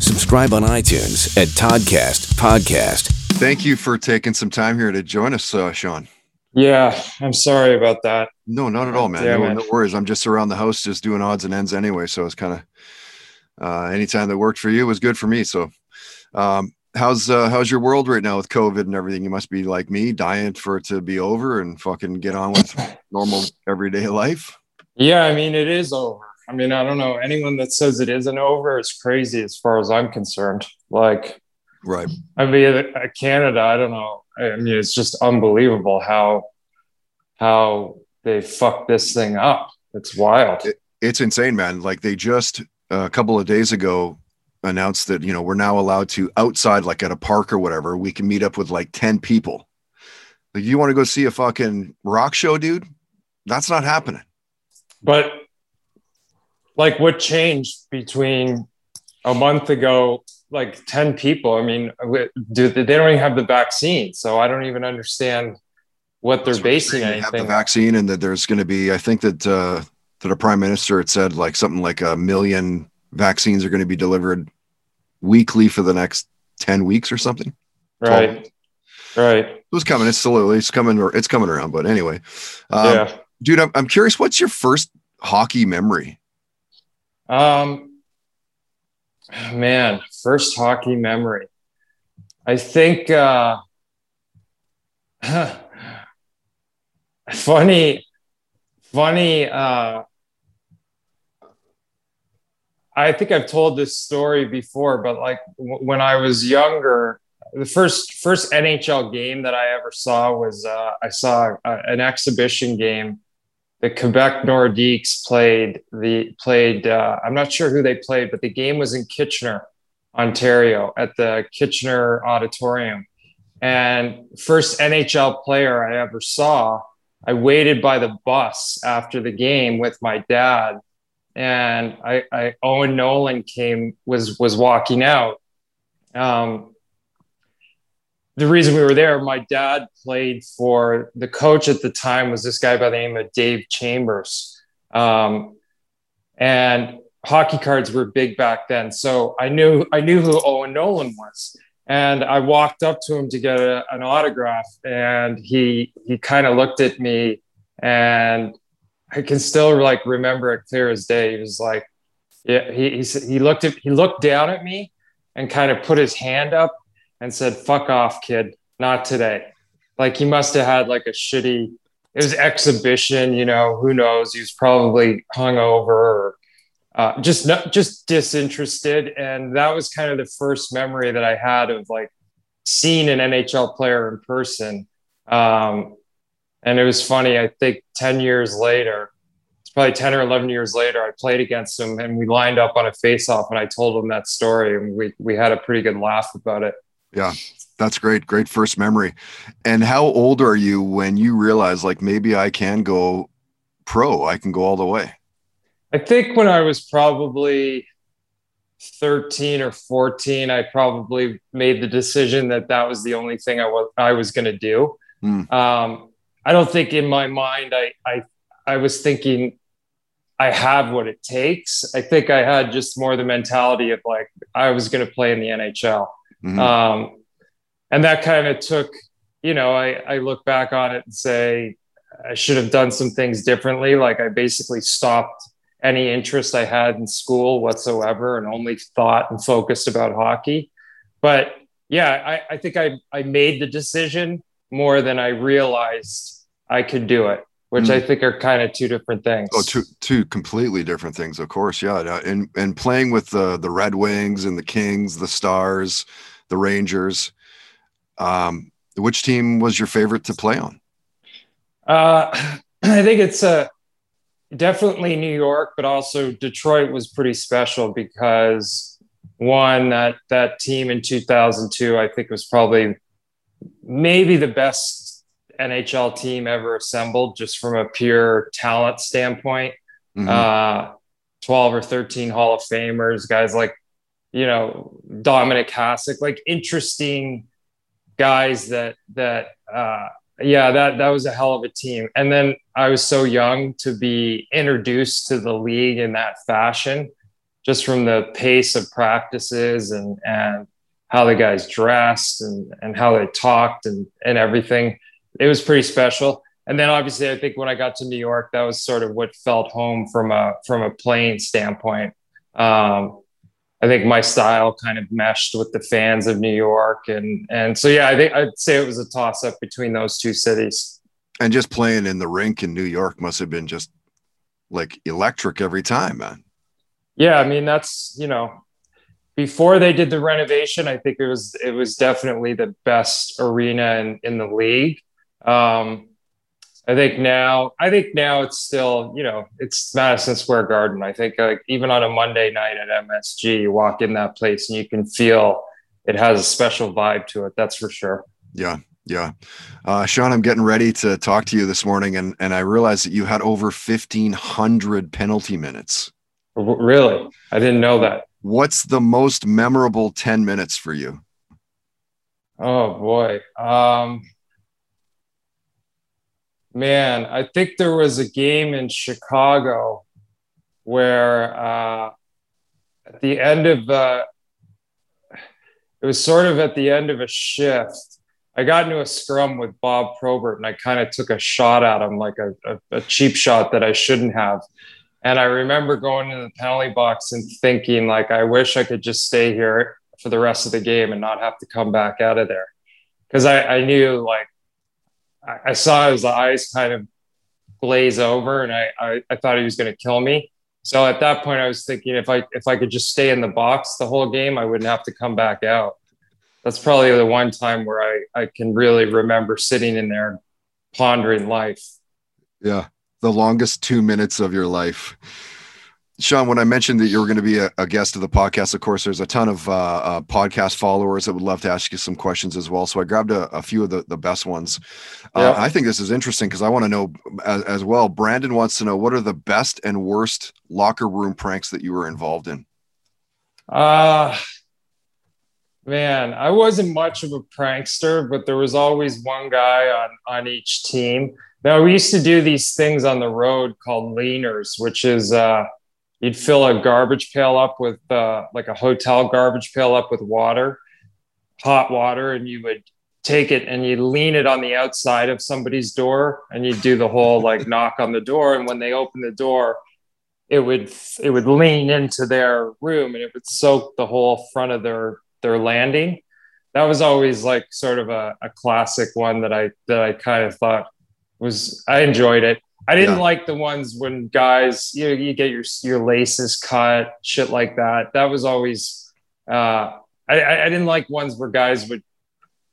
Subscribe on iTunes at Toddcast Podcast. Thank you for taking some time here to join us, uh, Sean. Yeah, I'm sorry about that. No, not at all, man. Yeah, no, no worries. I'm just around the house, just doing odds and ends anyway. So it's kind of uh, anytime that worked for you was good for me. So, um, how's uh, how's your world right now with COVID and everything? You must be like me, dying for it to be over and fucking get on with normal everyday life. Yeah, I mean, it is over. I mean, I don't know. Anyone that says it isn't over is crazy as far as I'm concerned. Like, Right. I mean, uh, Canada, I don't know. I mean, it's just unbelievable how how they fucked this thing up. It's wild. It's insane, man. Like they just uh, a couple of days ago announced that you know we're now allowed to outside, like at a park or whatever, we can meet up with like ten people. Like, you want to go see a fucking rock show, dude? That's not happening. But like, what changed between a month ago? Like ten people. I mean, do they don't even have the vaccine, so I don't even understand what they're That's basing saying. They have the vaccine, and that there's going to be. I think that uh, that a prime minister had said like something like a million vaccines are going to be delivered weekly for the next ten weeks or something. Right. Right. It was coming. It's slowly. It's coming. or It's coming around. But anyway, um, yeah. dude, I'm, I'm curious. What's your first hockey memory? Um, man, first hockey memory. I think uh, funny, funny. Uh, I think I've told this story before, but like w- when I was younger, the first first NHL game that I ever saw was uh, I saw a, an exhibition game. The Quebec Nordiques played the played. Uh, I'm not sure who they played, but the game was in Kitchener, Ontario, at the Kitchener Auditorium. And first NHL player I ever saw. I waited by the bus after the game with my dad, and I, I Owen Nolan came was was walking out. Um, the reason we were there, my dad played for the coach at the time was this guy by the name of Dave Chambers. Um, and hockey cards were big back then. So I knew I knew who Owen Nolan was. And I walked up to him to get a, an autograph and he he kind of looked at me and I can still like remember it clear as day. He was like, yeah, he he, he looked at he looked down at me and kind of put his hand up and said, fuck off, kid, not today. Like he must have had like a shitty, it was exhibition, you know, who knows? He was probably hungover or uh, just not, just disinterested. And that was kind of the first memory that I had of like seeing an NHL player in person. Um, and it was funny. I think 10 years later, it's probably 10 or 11 years later, I played against him and we lined up on a face off and I told him that story and we, we had a pretty good laugh about it. Yeah, that's great. Great first memory. And how old are you when you realize like maybe I can go pro? I can go all the way. I think when I was probably 13 or 14, I probably made the decision that that was the only thing I was I was going to do. Hmm. Um, I don't think in my mind I I I was thinking I have what it takes. I think I had just more the mentality of like I was going to play in the NHL. Mhm. Um, and that kind of took, you know, I, I look back on it and say, I should have done some things differently. Like I basically stopped any interest I had in school whatsoever and only thought and focused about hockey. But yeah, I, I think I, I made the decision more than I realized I could do it, which Mm. I think are kind of two different things. Oh, two two completely different things, of course. Yeah, and and playing with the the Red Wings and the Kings, the Stars, the Rangers. Um, which team was your favorite to play on? Uh, I think it's uh, definitely New York, but also Detroit was pretty special because one that that team in 2002, I think was probably maybe the best NHL team ever assembled, just from a pure talent standpoint. Mhm. Uh, 12 or 13 Hall of Famers, guys like, you know, Dominik Hasek, like interesting guys that, that, uh, yeah, that, that was a hell of a team. And then I was so young to be introduced to the league in that fashion. just from the pace of practices and and how the guys dressed and and how they talked and and everything. It was pretty special. And then obviously, I think when I got to New York, that was sort of what felt home from a from a playing standpoint. Um, I think my style kind of meshed with the fans of New York, and and so yeah, I think I'd say it was a toss up between those two cities. And just playing in the rink in New York must have been just like electric every time, man. Yeah, I mean that's you know before they did the renovation, I think it was it was definitely the best arena in in the league. Um, I think now, I think now it's still, you know, it's Madison Square Garden. I think like even on a Monday night at MSG, you walk in that place and you can feel it has a special vibe to it. That's for sure. Yeah. Yeah. Uh, Sean, I'm getting ready to talk to you this morning and, and I realized that you had over 1500 penalty minutes. Really? I didn't know that. What's the most memorable 10 minutes for you? Oh boy. Um, man, I think there was a game in Chicago where uh, at the end of uh, it was sort of at the end of a shift. I got into a scrum with Bob Probert and I kind of took a shot at him, like a, a, a cheap shot that I shouldn't have. And I remember going to the penalty box and thinking, like, I wish I could just stay here for the rest of the game and not have to come back out of there. Cause I, I knew like I, saw his eyes kind of glaze over and I, I, I thought he was going to kill me. So at that point, I was thinking if I if I could just stay in the box the whole game, I wouldn't have to come back out. That's probably the one time where I, I can really remember sitting in there pondering life. Yeah, the longest two minutes of your life. Sean, when I mentioned that you were going to be a, a, guest of the podcast, of course, there's a ton of uh, uh, podcast followers that would love to ask you some questions as well. So I grabbed a, a few of the, the best ones. Uh, I think this is interesting because I want to know as, as, well. Brandon wants to know what are the best and worst locker room pranks that you were involved in? Uh, man, I wasn't much of a prankster, but there was always one guy on, on each team. Now, we used to do these things on the road called leaners, which is, uh, you'd fill a garbage pail up with uh, like a hotel garbage pail up with water, hot water, and you would take it and you lean it on the outside of somebody's door and you do the whole like knock on the door. And when they open the door it would it would lean into their room and it would soak the whole front of their their landing. That was always like sort of a, a classic one that i that i kind of thought was i enjoyed it I didn't yeah. like the ones when guys, you know, you get your your laces cut, shit like that. That was always uh I, I didn't like ones where guys would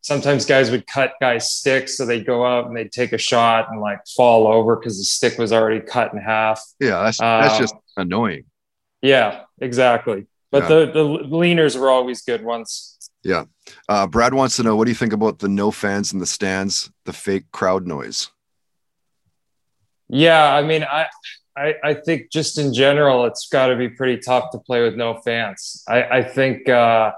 sometimes guys would cut guys sticks so they'd go out and they'd take a shot and like fall over because the stick was already cut in half. Yeah, that's that's um, just annoying. Yeah, exactly. But yeah. the the leaners were always good ones. Yeah. Uh, Brad wants to know what do you think about the no fans in the stands, the fake crowd noise? Yeah, I mean, I, I, I think just in general, it's got to be pretty tough to play with no fans. I, I think uh,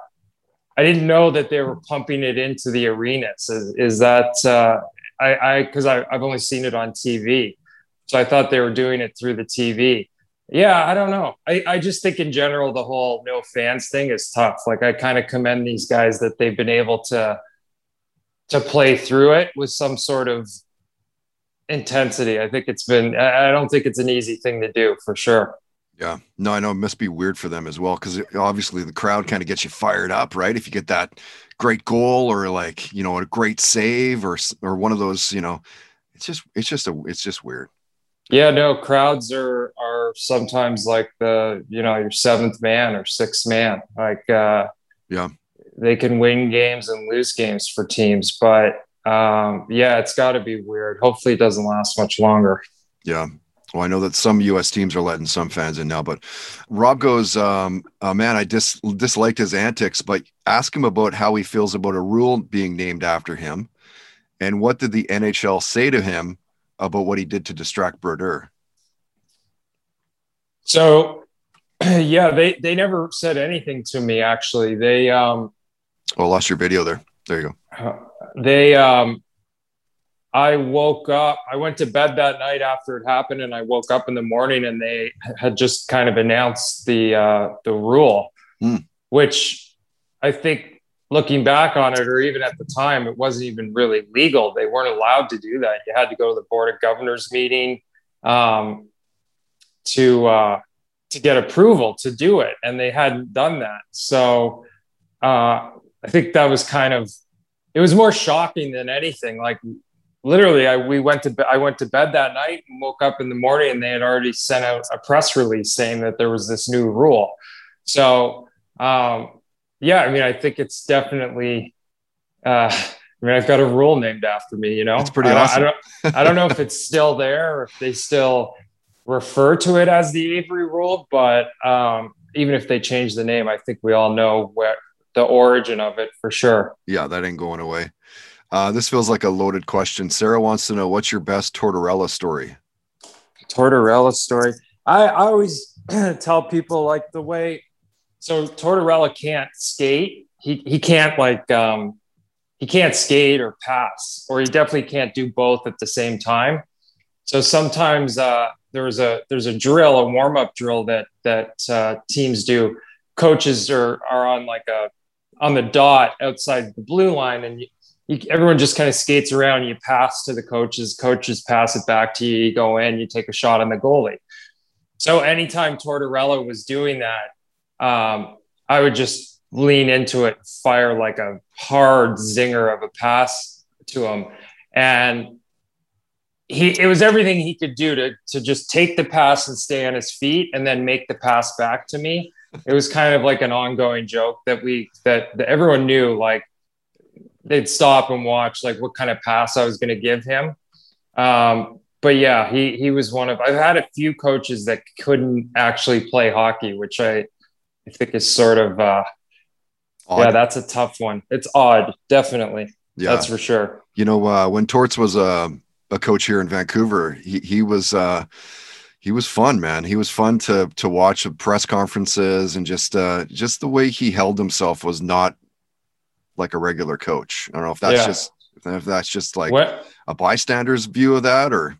I didn't know that they were pumping it into the arenas. Is, is that uh, I, I, because I've only seen it on TV, so I thought they were doing it through the TV. Yeah, I don't know. I, I just think in general the whole no fans thing is tough. Like I kind of commend these guys that they've been able to to play through it with some sort of intensity. I think it's been, I don't think it's an easy thing to do for sure. Yeah. No, I know it must be weird for them as well because obviously the crowd kind of gets you fired up, right? If you get that great goal or like, you know, a great save or, or one of those, you know, it's just, it's just a, it's just weird. Yeah, no, crowds are, are sometimes like the, you know, your seventh man or sixth man. Like, uh, yeah, they can win games and lose games for teams, but um, yeah, it's got to be weird. Hopefully, it doesn't last much longer. Yeah. Well, I know that some U.S. teams are letting some fans in now, but Rob goes, um, uh, man, I dis- disliked his antics, but ask him about how he feels about a rule being named after him. And what did the NHL say to him about what he did to distract Brodeur? So, yeah, they, they never said anything to me, actually. They, um, oh, lost your video there. There you go. Uh, they um I woke up, I went to bed that night after it happened, and I woke up in the morning and they had just kind of announced the uh, the rule, Mm. which I think looking back on it, or even at the time, it wasn't even really legal. They weren't allowed to do that. You had to go to the board of governors meeting um, to uh, to get approval to do it, and they hadn't done that. So uh, I think that was kind of it was more shocking than anything. Like literally, I we went to be- I went to bed that night and woke up in the morning, and they had already sent out a press release saying that there was this new rule. So um, yeah, I mean, I think it's definitely. Uh, I mean, I've got a rule named after me. You know, it's pretty I don't- awesome. I don't, I don't know if it's still there or if they still refer to it as the Avery rule, but um, even if they change the name, I think we all know where the origin of it for sure. Yeah, that ain't going away. Uh, this feels like a loaded question. Sarah wants to know what's your best Tortorella story? Tortorella story. I, I always tell people like the way so Tortorella can't skate. He he can't like um he can't skate or pass, or he definitely can't do both at the same time. So sometimes uh there's a there's a drill, a warm-up drill that that uh, teams do. Coaches are are on like a on the dot outside the blue line and you, you, everyone just kind of skates around. You pass to the coaches, coaches pass it back to you. You go in, you take a shot on the goalie. So anytime Tortorella was doing that, um, I would just lean into it, fire like a hard zinger of a pass to him, and he it was everything he could do to to just take the pass and stay on his feet, and then make the pass back to me. It was kind of like an ongoing joke that we that, that everyone knew like they'd stop and watch like what kind of pass I was going to give him. Um, but yeah, he he was one of. I've had a few coaches that couldn't actually play hockey, which I I think is sort of uh, Odd. yeah, that's a tough one. It's odd, definitely. yeah. That's for sure. you know, uh, when Torts was a, a coach here in Vancouver, he, he was, uh, he was fun, man. He was fun to, to watch press conferences and just, uh, just the way he held himself was not like a regular coach. I don't know if that's Yeah. just, if that's just like what? a bystander's view of that, or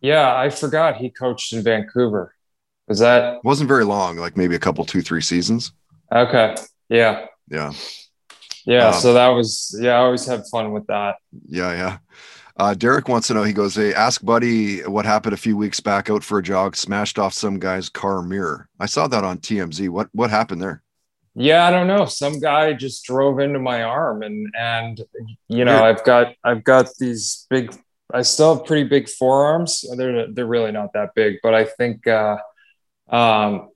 Yeah, I forgot he coached in Vancouver. Was that wasn't very long, like maybe a couple, two, three seasons. okay? Yeah, Yeah. yeah. Um, so that was yeah. I always had fun with that. Yeah. Yeah. Uh, Derek wants to know, he goes, Hey, ask buddy what happened a few weeks back out for a jog, smashed off some guy's car mirror. I saw that on TMZ. What, what happened there? Yeah, I don't know. Some guy just drove into my arm, and and you know. I've got I've got these big. I still have pretty big forearms. They're they're really not that big, but I think, uh, um,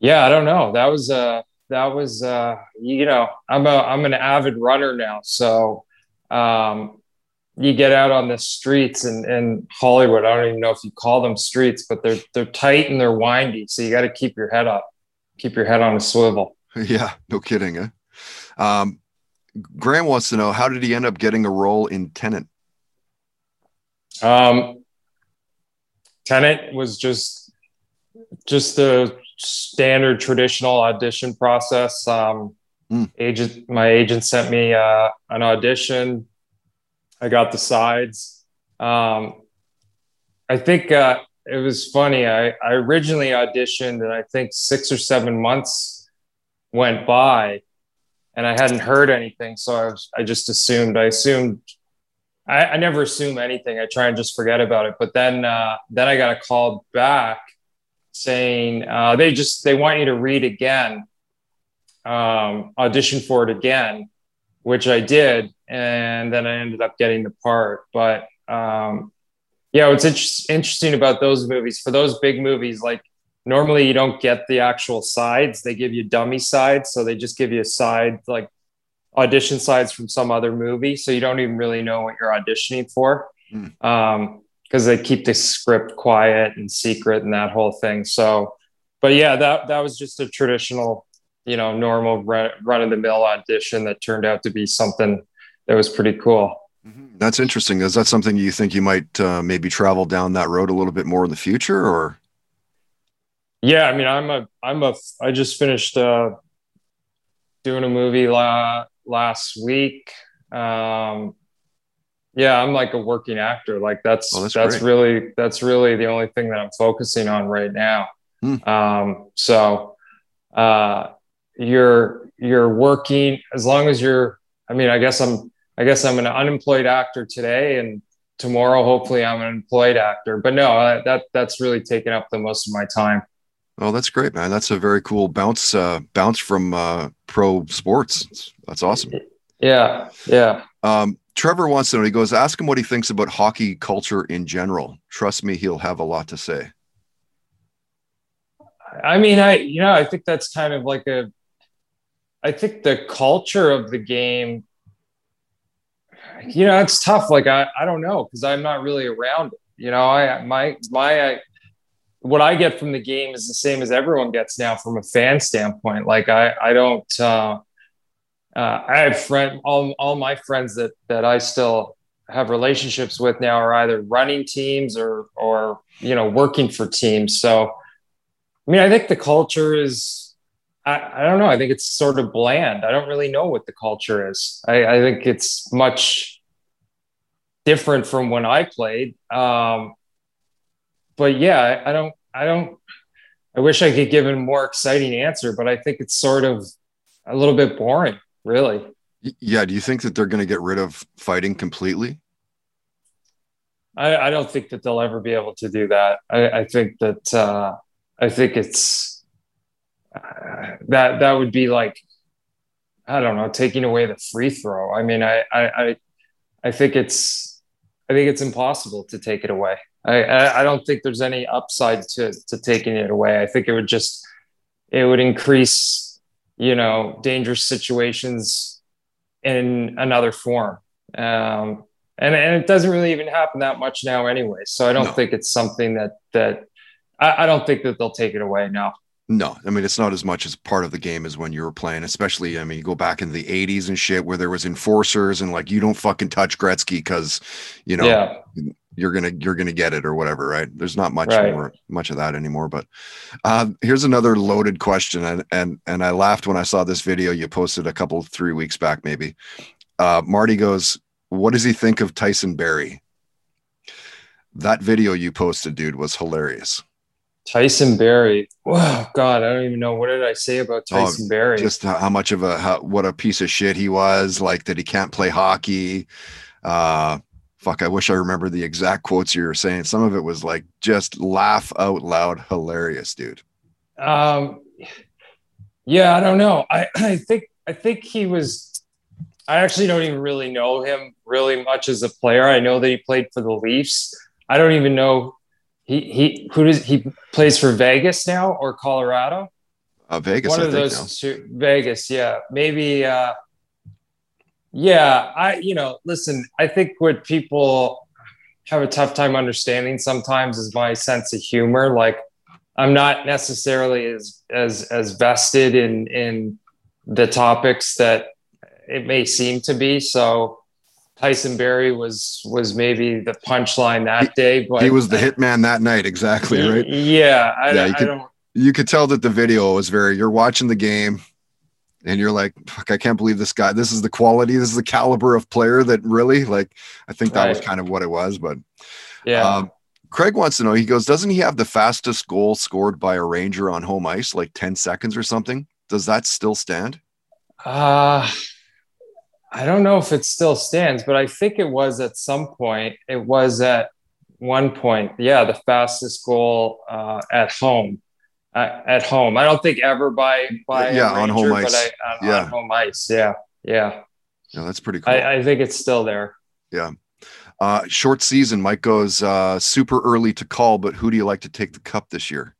yeah, I don't know. That was uh that was uh you know I'm a I'm an avid runner now, so um, you get out on the streets in, in Hollywood. I don't even know if you call them streets, but they're they're tight and they're windy, so you got to keep your head up, keep your head on a swivel. Yeah, no kidding. Eh? Um, Graham wants to know how did he end up getting a role in Tenet? Um, Tenet was just just the standard traditional audition process. Um, Hmm. Agent, my agent sent me uh, an audition. I got the sides. Um, I think uh, it was funny. I, I originally auditioned, and I think six or seven months went by, and I hadn't heard anything. So I was, I just assumed. I assumed I, I never assume anything. I try and just forget about it. But then, uh, then I got a call back saying uh, they just they want you to read again, um, audition for it again, which I did, and then I ended up getting the part. But um, yeah, what's inter- interesting about those movies for those big movies, like normally you don't get the actual sides; they give you dummy sides, so they just give you a side like audition sides from some other movie, so you don't even really know what you're auditioning for, Hmm. um, because they keep the script quiet and secret and that whole thing. So, but yeah, that that was just a traditional, you know, normal run of the mill audition that turned out to be something that was pretty cool. That's interesting. Is that something you think you might uh, maybe travel down that road a little bit more in the future, or Yeah, I mean, I'm a, I'm a, I just finished uh, doing a movie la- last week. Um, yeah, I'm like a working actor. Like that's Oh, that's that's, really that's really the only thing that I'm focusing on right now. Hmm. Um, so uh, you're you're working as long as you're. I mean, I guess I'm I guess I'm an unemployed actor today, and tomorrow hopefully I'm an employed actor. But no, that that's really taken up the most of my time. Oh, that's great, man. That's a very cool bounce uh, bounce from uh, pro sports. That's awesome. Yeah, yeah. Um, Trevor wants to know. He goes, ask him what he thinks about hockey culture in general. Trust me, he'll have a lot to say. I mean, I you know, I think that's kind of like a. I think the culture of the game. You know, it's tough. Like I, I don't know because I'm not really around it. You know, I my my I, what I get from the game is the same as everyone gets now from a fan standpoint. Like I I don't. Uh, uh, I have friend all all my friends that that I still have relationships with now are either running teams or or you know working for teams. So I mean, I think the culture is, I, I don't know. I think it's sort of bland. I don't really know what the culture is. I, I think it's much different from when I played. Um, but yeah, I, don't, I don't, I wish I could give a more exciting answer, but I think it's sort of a little bit boring, really. Yeah. Do you think that they're going to get rid of fighting completely? I, I don't think that they'll ever be able to do that. I, I think that uh, I think it's uh, that that would be like I don't know taking away the free throw. I mean, I I I, I think it's I think it's impossible to take it away. I, I I don't think there's any upside to to taking it away. I think it would just it would increase you know dangerous situations in another form. Um, and and it doesn't really even happen that much now anyway. So I don't No. think it's something that that I, I don't think that they'll take it away now. No, I mean it's not as much as part of the game as when you were playing. Especially, I mean, you go back into the '80s and shit, where there was enforcers and like you don't fucking touch Gretzky because you know yeah, you're gonna you're gonna get it or whatever, right? There's not much Right. more much of that anymore. But uh, here's another loaded question, and and and I laughed when I saw this video you posted a couple three weeks back, maybe. Uh, Marty goes, "What does he think of Tyson Barrie?" That video you posted, dude, was hilarious. Tyson Barrie. Oh God, I don't even know what did I say about Oh, Tyson Barrie. Just how, how much of a how, what a piece of shit he was. Like that he can't play hockey. Uh, fuck, I wish I remember the exact quotes you were saying. Some of it was like just laugh out loud, hilarious, dude. Um, yeah, I don't know. I, I think I think he was. I actually don't even really know him really much as a player. I know that he played for the Leafs. I don't even know he he who does he plays for Vegas now or Colorado. Uh, Vegas, One I of those now. two. Vegas, yeah, maybe. Uh, yeah, I you know listen. I think what people have a tough time understanding sometimes is my sense of humor. Like I'm not necessarily as as as vested in in the topics that it may seem to be. So Tyson Barrie was was maybe the punchline that day, but he was the hitman that night, exactly, right? Yeah, I, Yeah, you I could- don't. You could tell that the video was very. You're watching the game, and you're like, "Fuck, I can't believe this guy. This is the quality. This is the caliber of player that really like." I think that was kind of what it was, but Yeah, Um, Craig wants to know. He goes, doesn't he have the fastest goal scored by a Ranger on home ice, like ten seconds or something? Does that still stand? Uh, I don't know if it still stands, but I think it was at some point. It was at one point, yeah, the fastest goal uh, at home. Uh, at home, I don't think ever by by Yeah, on home ice. I, on, Yeah. on home ice, yeah, yeah. Yeah, that's pretty cool. I, I think it's still there. Yeah. Uh, short season. Mike goes uh, super early to call, but who do you like to take the cup this year?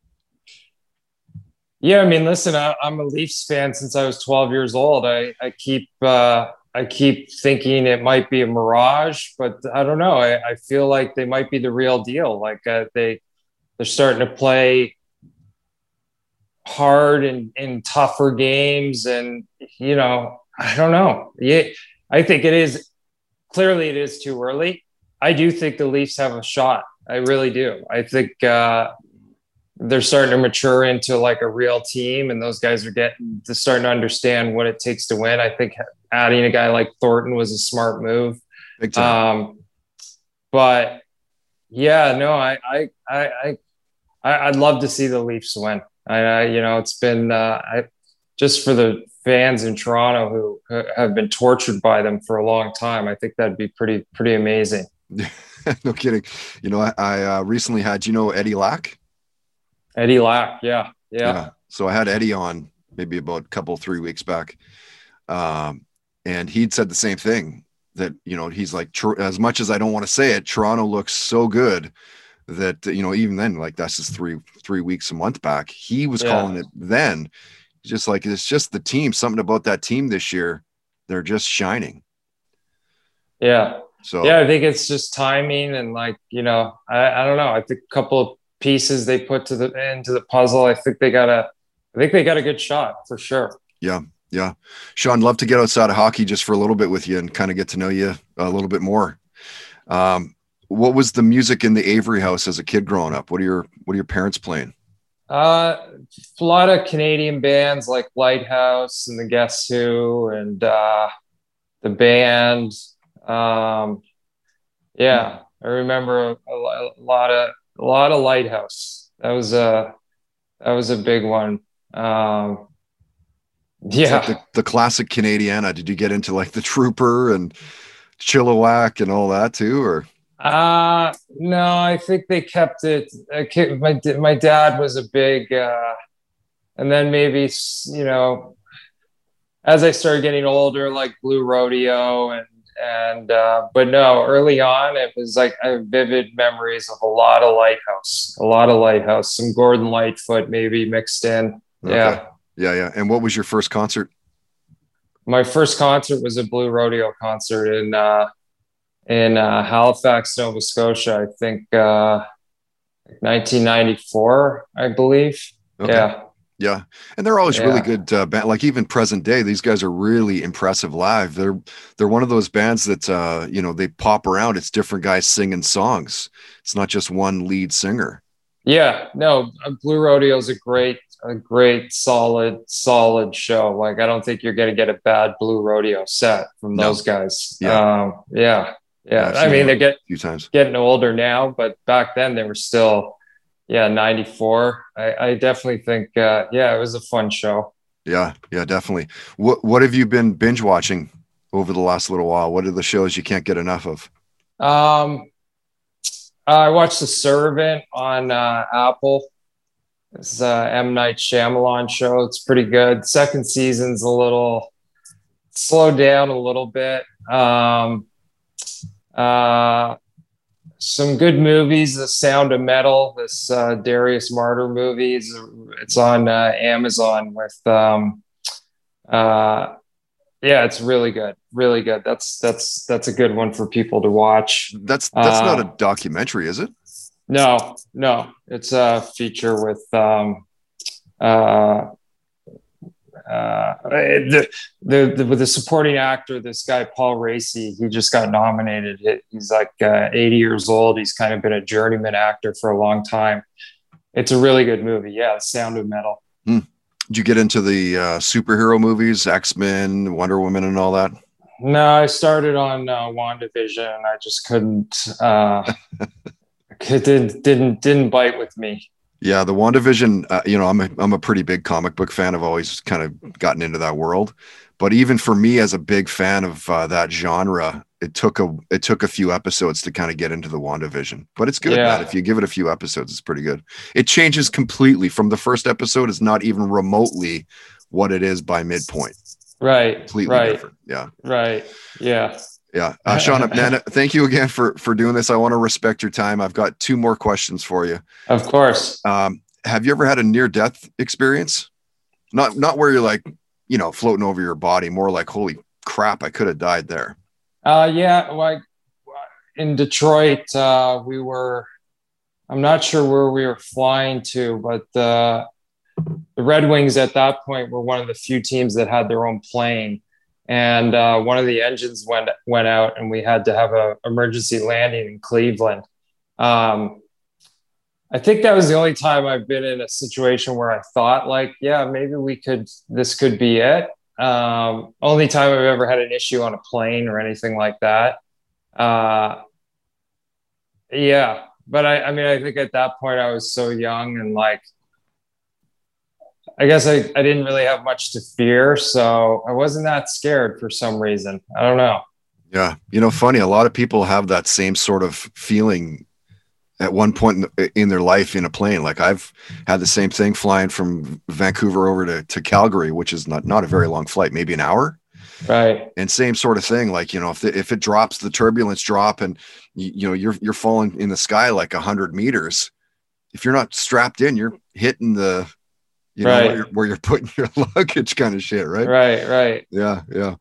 Yeah, I mean, listen, I, I'm a Leafs fan since I was 12 years old. I, I keep uh, I keep thinking it might be a mirage, but I don't know. I, I feel like they might be the real deal. Like uh, they they're starting to play hard and, and tougher games, and you know, I don't know. Yeah, I think it is clearly it is too early. I do think the Leafs have a shot. I really do. I think. Uh, they're starting to mature into like a real team and those guys are getting to starting to understand what it takes to win. I think adding a guy like Thornton was a smart move. Big time. Um, but yeah, no, I, I, I, I, I'd love to see the Leafs win. I, I you know, it's been, uh, I, just for the fans in Toronto who have been tortured by them for a long time. I think that'd be pretty, pretty amazing. no kidding. You know, I, I uh, recently had, you know, Eddie Lack. Eddie Lack. Yeah, yeah. Yeah. So I had Eddie on maybe about a couple, three weeks back. Um, and he'd said the same thing that, you know, he's like, as much as I don't want to say it, Toronto looks so good that, you know, even then, like that's just three, three weeks, a month back, he was yeah. calling it then just like it's just the team, something about that team this year. They're just shining. Yeah. So yeah, I think it's just timing and like, you know, I, I don't know. I think a couple of pieces they put to the into the puzzle. I think they got a I think they got a good shot for sure. Yeah. Yeah. Sean, love to get outside of hockey just for a little bit with you and kind of get to know you a little bit more. Um, what was the music in the Avery house as a kid growing up? What are your what are your parents playing? Uh, a lot of Canadian bands like Lighthouse and the Guess Who and uh, the band. Um, yeah, I remember a, a, lot of a lot of Lighthouse. That was a that was a big one. Um, yeah, like the, the, classic Canadiana. Did you get into like the Trooper and Chilliwack and all that too, or? Uh no, I think they kept it. My my dad was a big, uh, and then maybe you know, as I started getting older, like Blue Rodeo and and uh, but no, early on it was like I have vivid memories of a lot of Lighthouse, a lot of Lighthouse, some Gordon Lightfoot maybe mixed in. Okay. Yeah, yeah, yeah. And what was your first concert? My first concert was a Blue Rodeo concert in uh, in uh, Halifax, Nova Scotia. I think uh, 1994, I believe. Okay. Yeah. Yeah, and they're always yeah. really good. Uh, band. Like even present day, these guys are really impressive live. They're they're one of those bands that uh, you know they pop around. It's different guys singing songs. It's not just one lead singer. Yeah, no, uh, Blue Rodeo is a great, a great, solid, solid show. Like I don't think you're gonna get a bad Blue Rodeo set from those no. guys. Yeah, um, yeah. Yeah, I mean they're get few times getting older now, but back then they were still, yeah, ninety four. I, I definitely think, uh, yeah, it was a fun show. Yeah, yeah, definitely. What What have you been binge watching over the last little while? What are the shows you can't get enough of? Um, I watched The Servant on uh, Apple. It's uh, M Night Shyamalan show. It's pretty good. Second season's a little slowed down a little bit. Um, uh, some good movies. The Sound of Metal, this uh, Darius Marder movies. It's on uh, Amazon with. Um, uh, yeah, it's really good, really good. That's that's that's a good one for people to watch. That's that's not a uh, documentary, is it? No, no, it's a feature with um, uh, uh, the, the, the, with the supporting actor, this guy Paul Raci, he just got nominated. He's like uh, 80 years old. He's kind of been a journeyman actor for a long time. It's a really good movie. Yeah, Sound of Metal. Hmm. Did you get into the uh, superhero movies, X Men, Wonder Woman, and all that? No, I started on uh, WandaVision. I just couldn't. Uh, it did, didn't didn't bite with me. Yeah, the WandaVision, uh, you know, I'm a, I'm a pretty big comic book fan. I've always kind of gotten into that world. But even for me as a big fan of uh, that genre, it took a it took a few episodes to kind of get into the WandaVision. But it's good, yeah. man. If you give it a few episodes, it's pretty good. It changes completely from the first episode It's not even remotely what it is by midpoint. Right. Completely right. different. Yeah. Right. Yeah. Yeah. Uh, Sean, thank you again for for doing this. I want to respect your time. I've got two more questions for you. Of course. Um, have you ever had a near death experience? Not not where you're like, you know, floating over your body, more like, holy crap, I could have died there. Uh, yeah. Like in Detroit, uh, we were, I'm not sure where we were flying to, but uh, the Red Wings at that point were one of the few teams that had their own plane and uh, one of the engines went went out, and we had to have a emergency landing in Cleveland. Um, I think that was the only time I've been in a situation where I thought like, yeah, maybe we could, this could be it. Um, only time I've ever had an issue on a plane or anything like that. Uh, Yeah, but I, I mean, I think at that point I was so young and like, I guess I, I didn't really have much to fear, so I wasn't that scared for some reason. I don't know. Yeah, you know, funny. A lot of people have that same sort of feeling at one point in, in, their life in a plane. Like I've had the same thing flying from Vancouver over to, to Calgary, which is not, not a very long flight, maybe an hour. Right. And same sort of thing. Like, you know, if, the, if it drops, the turbulence drop and you, you know, you're, you're falling in the sky like a hundred meters. If you're not strapped in, you're hitting the, you right. know, where you're, where you're putting your luggage kind of shit. Right. Right. Right. Yeah. Yeah.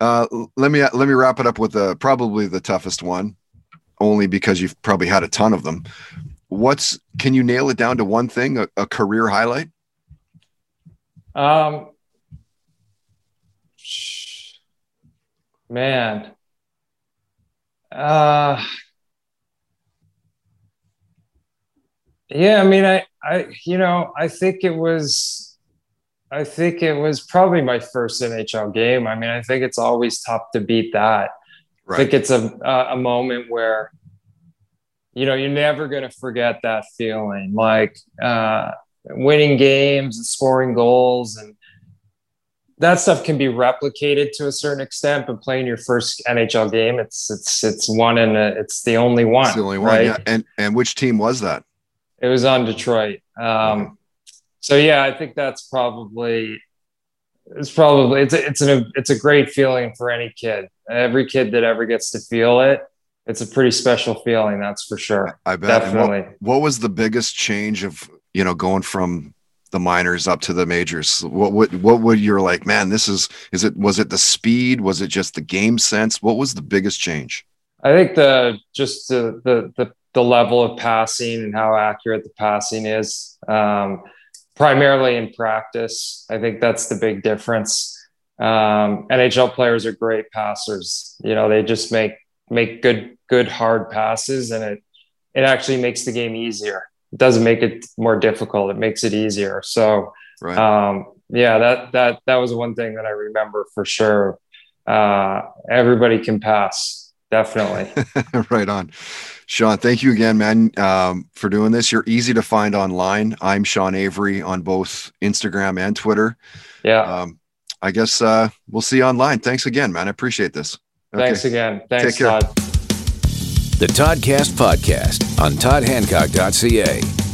Uh, let me, let me wrap it up with uh, probably the toughest one only because you've probably had a ton of them. What's can you nail it down to one thing, a, a career highlight? Um, man, uh, yeah. I mean, I, I, you know, I think it was, I think it was probably my first NHL game. I mean, I think it's always tough to beat that. Right. I think it's a a moment where you know you're never going to forget that feeling, like uh, winning games and scoring goals, and that stuff can be replicated to a certain extent. But playing your first NHL game, it's it's it's one and it's the only one. It's the only one, right? yeah. And and which team was that? It was on Detroit. Um, So yeah, I think that's probably it's probably it's a, it's an it's a great feeling for any kid. Every kid that ever gets to feel it, it's a pretty special feeling. That's for sure. I bet. Definitely. What, what, was the biggest change of you know going from the minors up to the majors? What would what would you're like? Man, this is is it was it the speed? Was it just the game sense? What was the biggest change? I think the just the the the, the level of passing and how accurate the passing is. Um, primarily in practice. I think that's the big difference. Um, NHL players are great passers. You know, they just make make good good hard passes, and it it actually makes the game easier. It doesn't make it more difficult. It makes it easier. So, right. um, yeah, that that that was one thing that I remember for sure. Uh, everybody can pass, definitely. right on. Sean, thank you again, man, um, for doing this. You're easy to find online. I'm Sean Avery on both Instagram and Twitter. Yeah. Um, I guess uh, we'll see you online. Thanks again, man. I appreciate this. Okay. Thanks again. Thanks, Todd. The Toddcast Podcast on toddhancock.ca.